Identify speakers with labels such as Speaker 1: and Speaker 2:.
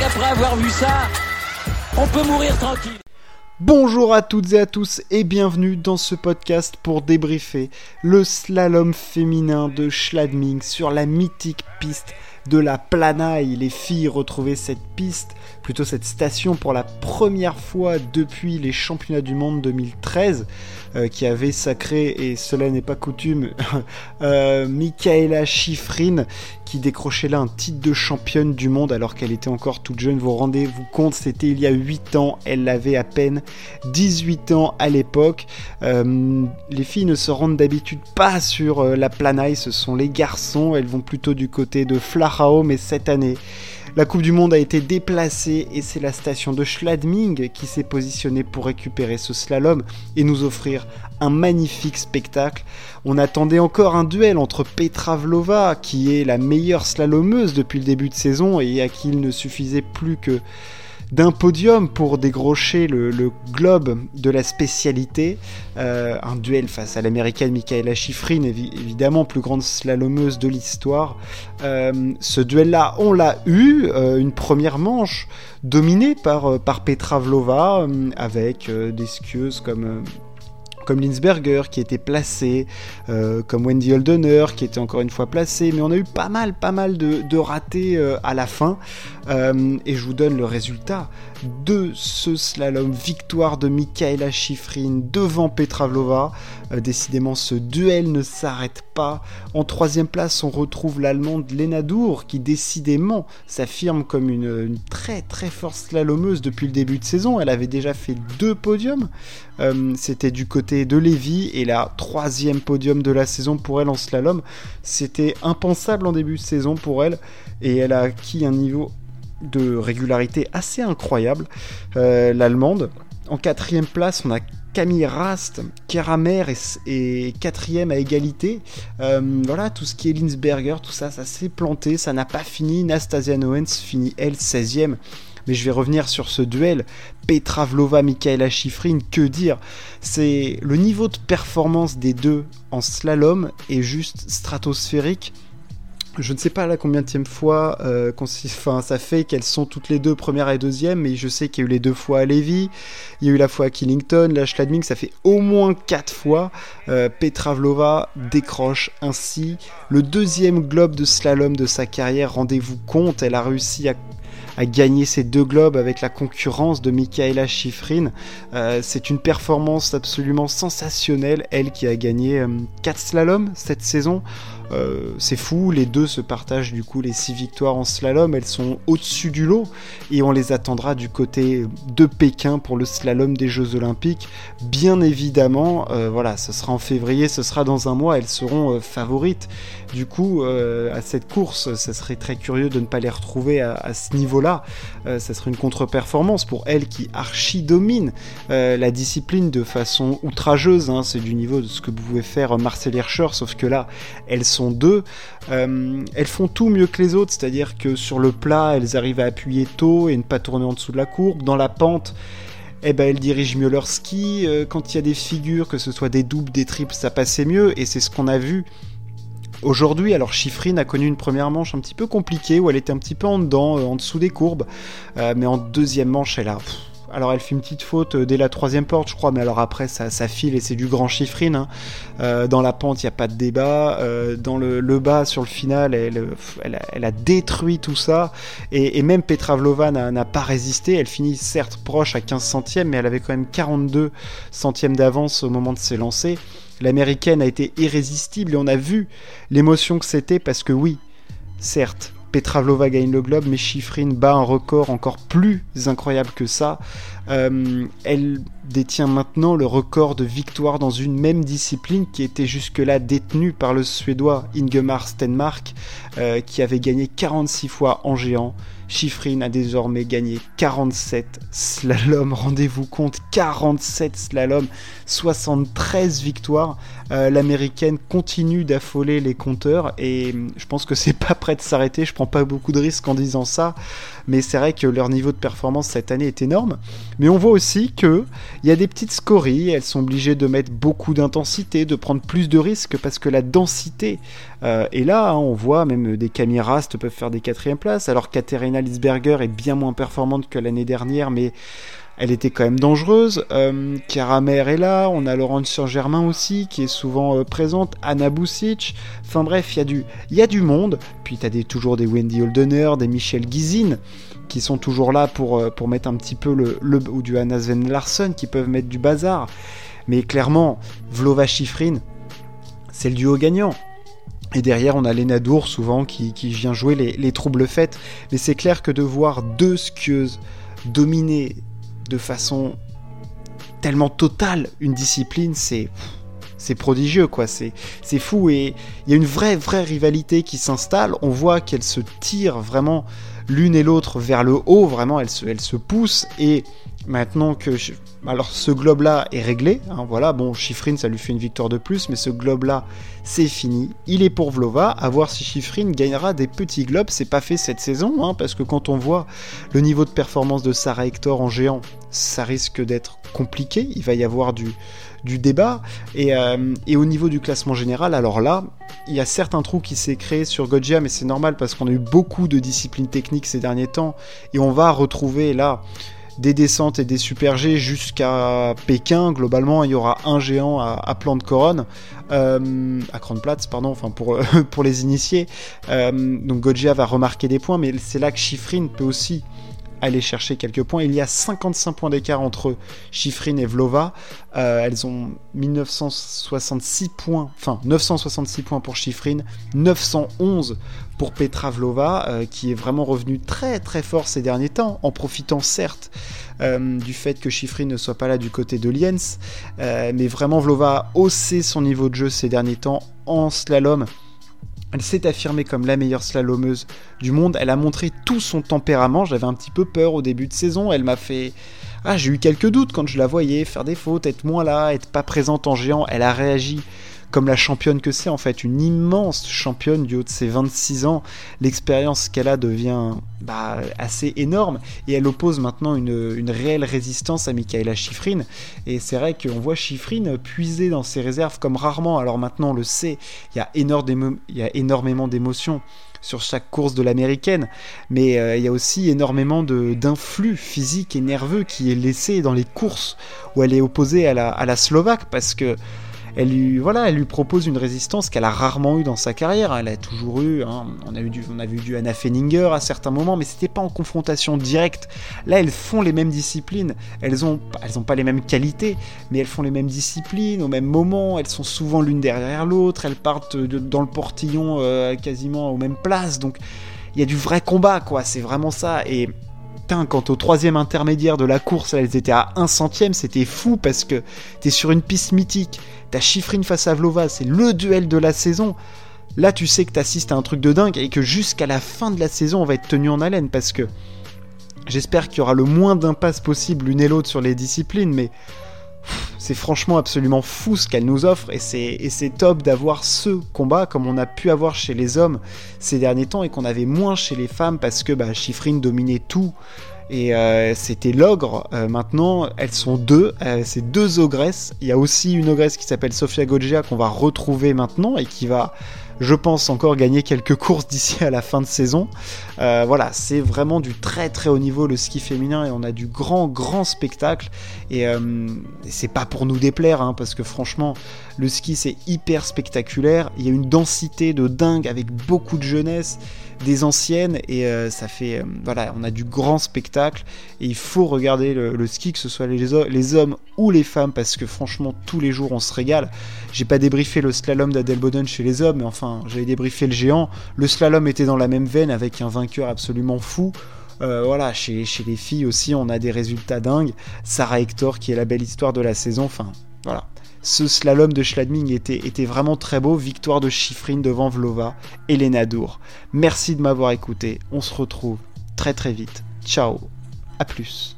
Speaker 1: avoir vu ça, on peut mourir tranquille.
Speaker 2: Bonjour à toutes et à tous et bienvenue dans ce podcast pour débriefer le slalom féminin de Schladming sur la mythique piste de la Planaille. Les filles retrouvaient cette piste, plutôt cette station pour la première fois depuis les championnats du monde 2013, euh, qui avait sacré, et cela n'est pas coutume, euh, Michaela Schifrin, qui décrochait là un titre de championne du monde alors qu'elle était encore toute jeune. Vous rendez-vous compte, c'était il y a 8 ans, elle avait à peine 18 ans à l'époque. Euh, les filles ne se rendent d'habitude pas sur la Planaille, ce sont les garçons, elles vont plutôt du côté de Fla mais cette année, la Coupe du Monde a été déplacée et c'est la station de Schladming qui s'est positionnée pour récupérer ce slalom et nous offrir un magnifique spectacle. On attendait encore un duel entre Petra Vlova, qui est la meilleure slalomeuse depuis le début de saison et à qui il ne suffisait plus que d'un podium pour décrocher le, globe de la spécialité. Euh, un duel face à l'américaine Michaela Schifrin, évidemment plus grande slalomeuse de l'histoire. Euh, ce duel-là, on l'a eu, euh, une première manche dominée par, par Petra Vlova, avec des skieuses comme comme Linsberger qui était placé, euh, comme Wendy Holdener qui était encore une fois placé, mais on a eu pas mal, pas mal de, ratés euh, à la fin. Euh, et je vous donne le résultat de ce slalom. Victoire de Mikaela Schifrin devant Petra Vlova. décidément, ce duel ne s'arrête pas. En troisième place, on retrouve l'allemande Lena Dour qui décidément s'affirme comme une, une, très très forte slalomeuse depuis le début de saison. Elle avait déjà fait deux podiums. C'était du côté de Lévy et la troisième podium de la saison pour elle en slalom. C'était impensable en début de saison pour elle et elle a acquis un niveau de régularité assez incroyable. Euh, L'allemande. En quatrième place, on a Camille Rast, Keramer et, quatrième à égalité. Euh, voilà, tout ce qui est Linsberger, tout ça, ça s'est planté, ça n'a pas fini. Nastasia Noens finit elle 16e mais je vais revenir sur ce duel. Petra Vlova, Michaela Schifrin, que dire? C'est le niveau de performance des deux en slalom est juste stratosphérique. Je ne sais pas la combien fois euh, enfin, ça fait qu'elles sont toutes les deux première et deuxième, mais je sais qu'il y a eu les deux fois à Lévis, il y a eu la fois à Killington, la Schladming, ça fait au moins quatre fois. Euh, Petra Vlova décroche ainsi le deuxième globe de slalom de sa carrière. Rendez-vous compte, elle a réussi à à gagner ces deux globes avec la concurrence de Michaela Schifrin. Euh, c'est une performance absolument sensationnelle, elle qui a gagné 4 euh, slaloms cette saison. Euh, c'est fou, les deux se partagent du coup les 6 victoires en slalom, elles sont au-dessus du lot et on les attendra du côté de Pékin pour le slalom des Jeux Olympiques. Bien évidemment, euh, voilà, ce sera en février, ce sera dans un mois, elles seront favorites. Du coup, à cette course, ça serait très curieux de ne pas les retrouver à, ce niveau-là. ça serait une contre-performance pour elles qui archi-dominent la discipline de façon outrageuse. Hein. c'est du niveau de ce que pouvait faire Marcel Hirscher, sauf que là, elles sont deux. Euh, elles font tout mieux que les autres, c'est-à-dire que sur le plat, elles arrivent à appuyer tôt et ne pas tourner en dessous de la courbe. Dans la pente, eh ben, elles dirigent mieux leur ski. Euh, quand il y a des figures, que ce soit des doubles, des triples, ça passait mieux. Et c'est ce qu'on a vu Aujourd'hui, alors Chiffrine a connu une première manche un petit peu compliquée où elle était un petit peu en dedans, euh, en dessous des courbes, mais en deuxième manche, elle a alors elle fait une petite faute euh, dès la troisième porte, je crois, mais alors après ça, file et c'est du grand chiffrine. Hein. Euh, dans la pente, il n'y a pas de débat. Euh, dans le, bas, sur le final, elle, a, détruit tout ça. Et, même Petra Vlova n'a pas résisté. Elle finit certes proche à 15 centièmes, mais elle avait quand même 42 centièmes d'avance au moment de ses lancers. L'américaine a été irrésistible et on a vu l'émotion que c'était parce que oui, certes, Petra Vlova gagne le globe, mais Schifrin bat un record encore plus incroyable que ça. Euh, elle détient maintenant le record de victoire dans une même discipline qui était jusque-là détenue par le Suédois Ingemar Stenmark, euh, qui avait gagné 46 fois en géant. Schifrin a désormais gagné 47 slaloms, rendez-vous compte, 47 slaloms, 73 victoires. Euh, l'américaine continue d'affoler les compteurs et je pense que c'est pas prêt de s'arrêter, je prends pas beaucoup de risques en disant ça. mais c'est vrai que leur niveau de performance cette année est énorme. Mais on voit aussi que il y a des petites scories, elles sont obligées de mettre beaucoup d'intensité, de prendre plus de risques parce que la densité euh, est là. Hein. on voit même des Camille Rast peuvent faire des quatrièmes places, alors Katerina Lisberger est bien moins performante que l'année dernière, mais elle était quand même dangereuse. Euh, est là, on a Laurence Saint-Germain aussi qui est souvent euh, présente, Anna Busic. Enfin bref, il y, a du, monde. Puis tu as toujours des Wendy Holdener, des Michel Gizine qui sont toujours là pour, euh, pour mettre un petit peu le, ou du Anna Sven Larsen qui peuvent mettre du bazar. Mais clairement, Vlova Schifrin, c'est le duo gagnant. Et derrière, on a Lena Dour souvent qui, qui vient jouer les, les troubles faits. Mais c'est clair que de voir deux skieuses dominer de façon tellement totale une discipline, c'est c'est prodigieux quoi, c'est c'est fou et il y a une vraie vraie rivalité qui s'installe, on voit qu'elles se tirent vraiment l'une et l'autre vers le haut, vraiment elles se, poussent. Et maintenant que alors ce globe là est réglé, hein, voilà, bon Chiffrine ça lui fait une victoire de plus, mais ce globe là c'est fini, il est pour Vlova, à voir si Chiffrine gagnera des petits globes, c'est pas fait cette saison, hein, parce que quand on voit le niveau de performance de Sarah Hector en géant, ça risque d'être compliqué, il va y avoir du, débat, et, euh, et, au niveau du classement général, alors là, il y a certains trous qui s'est créé sur Gojia, mais c'est normal parce qu'on a eu beaucoup de disciplines techniques ces derniers temps, et on va retrouver là des descentes et des super G jusqu'à Pékin. Globalement, il y aura un géant à, plan de couronne, euh, à Kronplatz, pardon, enfin pour, les initiés. Euh, donc Gojia va remarquer des points, mais c'est là que Shifrin peut aussi aller chercher quelques points. Il y a 55 points d'écart entre Chifrin et Vlova. Euh, elles ont 1966 points, enfin 966 points pour Chifrin, 911 pour Petra Vlova, euh, qui est vraiment revenue très très fort ces derniers temps, en profitant certes euh, du fait que Chifrin ne soit pas là du côté de Liens, mais vraiment Vlova a haussé son niveau de jeu ces derniers temps en slalom elle s'est affirmée comme la meilleure slalomeuse du monde. Elle a montré tout son tempérament. J'avais un petit peu peur au début de saison. Elle m'a fait. Ah, j'ai eu quelques doutes quand je la voyais faire des fautes, être moins là, être pas présente en géant. Elle a réagi comme la championne que c'est en fait, une immense championne du haut de ses 26 ans. L'expérience qu'elle a devient bah, assez énorme et elle oppose maintenant une, réelle résistance à Michaela Schifrin. Et c'est vrai qu'on voit Schifrin puiser dans ses réserves comme rarement. Alors maintenant on le sait, il y a, énormément d'émotions sur chaque course de l'américaine, mais euh, il y a aussi énormément d'influx physiques et nerveux qui est laissé dans les courses où elle est opposée à la, à la Slovaque parce que elle lui, voilà, elle lui propose une résistance qu'elle a rarement eue dans sa carrière. Elle a toujours eu, hein, on, a eu du, on a vu du Anna Fenninger à certains moments, mais c'était pas en confrontation directe. Là, elles font les mêmes disciplines. Elles ont, elles ont pas les mêmes qualités, mais elles font les mêmes disciplines au même moment. Elles sont souvent l'une derrière l'autre. Elles partent dans le portillon euh, quasiment aux mêmes places. Donc, il y a du vrai combat, quoi. C'est vraiment ça. Et quant au troisième intermédiaire de la course, elles étaient à un centième, c'était fou parce que t'es sur une piste mythique, t'as Chifrine face à Vlova, c'est le duel de la saison. Là, tu sais que t'assistes à un truc de dingue et que jusqu'à la fin de la saison, on va être tenu en haleine parce que j'espère qu'il y aura le moins d'impasse possible l'une et l'autre sur les disciplines, mais c'est franchement absolument fou ce qu'elle nous offre et c'est top d'avoir ce combat comme on a pu avoir chez les hommes ces derniers temps et qu'on avait moins chez les femmes parce que bah, Chiffrine dominait tout et euh, c'était l'ogre. Euh, maintenant, elles sont deux, euh, c'est deux ogresses. Il y a aussi une ogresse qui s'appelle Sofia Goggia qu'on va retrouver maintenant et qui va je pense encore gagner quelques courses d'ici à la fin de saison. Euh, voilà, c'est vraiment du très très haut niveau le ski féminin et on a du grand grand spectacle. Et, euh, c'est pas pour nous déplaire, hein, parce que franchement, le ski c'est hyper spectaculaire. Il y a une densité de dingue avec beaucoup de jeunesse des anciennes et euh, ça fait euh, voilà on a du grand spectacle et il faut regarder le, ski que ce soit les, hommes ou les femmes parce que franchement tous les jours on se régale j'ai pas débriefé le slalom d'Adelboden chez les hommes mais enfin j'avais débriefé le géant le slalom était dans la même veine avec un vainqueur absolument fou euh, voilà, chez, chez, les filles aussi, on a des résultats dingues. Sarah Hector, qui est la belle histoire de la saison. Enfin, voilà. Ce slalom de Schladming était, vraiment très beau. Victoire de Chiffrine devant Vlova et Lena Dour. Merci de m'avoir écouté. On se retrouve très très vite. Ciao. À plus.